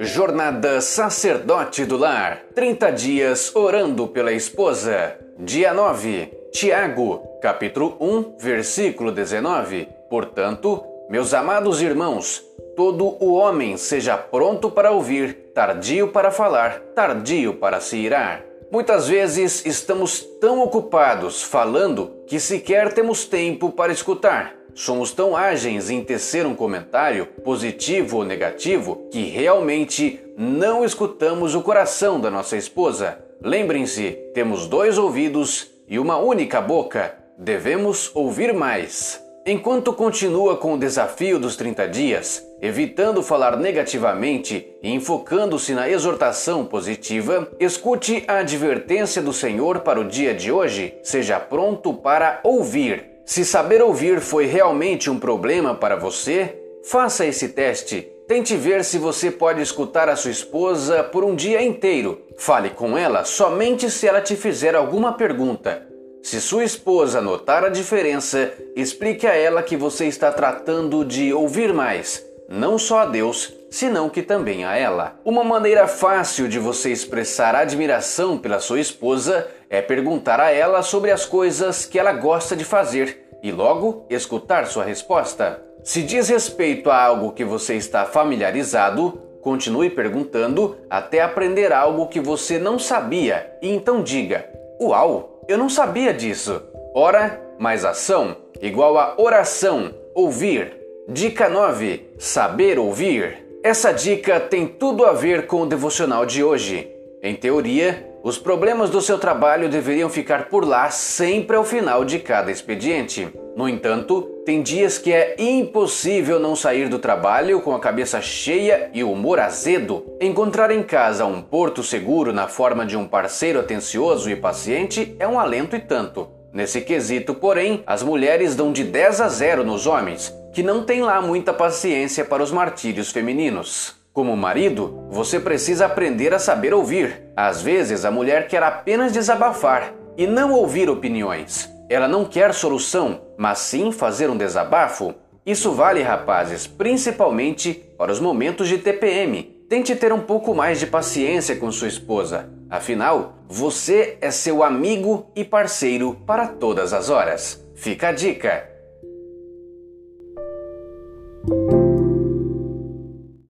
Jornada Sacerdote do Lar 30 dias orando pela esposa. Dia 9. Tiago, capítulo 1, versículo 19. Portanto, meus amados irmãos, todo o homem seja pronto para ouvir, tardio para falar, tardio para se irar. Muitas vezes estamos tão ocupados falando que sequer temos tempo para escutar. Somos tão ágeis em tecer um comentário, positivo ou negativo, que realmente não escutamos o coração da nossa esposa. Lembrem-se, temos dois ouvidos e uma única boca. Devemos ouvir mais. Enquanto continua com o desafio dos 30 dias, evitando falar negativamente e enfocando-se na exortação positiva, escute a advertência do Senhor para o dia de hoje. Seja pronto para ouvir se saber ouvir foi realmente um problema para você, faça esse teste. Tente ver se você pode escutar a sua esposa por um dia inteiro. Fale com ela somente se ela te fizer alguma pergunta. Se sua esposa notar a diferença, explique a ela que você está tratando de ouvir mais, não só a Deus, senão que também a ela. Uma maneira fácil de você expressar admiração pela sua esposa é perguntar a ela sobre as coisas que ela gosta de fazer e logo escutar sua resposta. Se diz respeito a algo que você está familiarizado, continue perguntando até aprender algo que você não sabia e então diga: Uau, eu não sabia disso. Ora mais ação igual a oração, ouvir. Dica 9: Saber ouvir. Essa dica tem tudo a ver com o devocional de hoje. Em teoria, os problemas do seu trabalho deveriam ficar por lá sempre ao final de cada expediente. No entanto, tem dias que é impossível não sair do trabalho com a cabeça cheia e o humor azedo. Encontrar em casa um porto seguro na forma de um parceiro atencioso e paciente é um alento e tanto. Nesse quesito, porém, as mulheres dão de 10 a 0 nos homens, que não têm lá muita paciência para os martírios femininos. Como marido, você precisa aprender a saber ouvir. Às vezes, a mulher quer apenas desabafar e não ouvir opiniões. Ela não quer solução, mas sim fazer um desabafo. Isso vale, rapazes, principalmente para os momentos de TPM. Tente ter um pouco mais de paciência com sua esposa. Afinal, você é seu amigo e parceiro para todas as horas. Fica a dica.